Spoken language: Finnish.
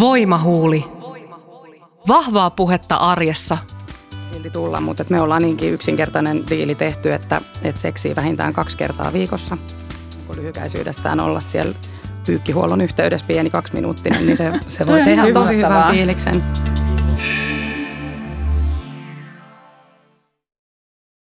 Voimahuuli. Vahvaa puhetta arjessa. silti tulla, mutta että me ollaan niinkin yksinkertainen diili tehty, että että seksiä vähintään kaksi kertaa viikossa. Kun lyhykäisyydessään olla siellä pyykkihuollon yhteydessä pieni kaksi minuuttinen, niin se, se voi tehdä tosi hyvän fiiliksen.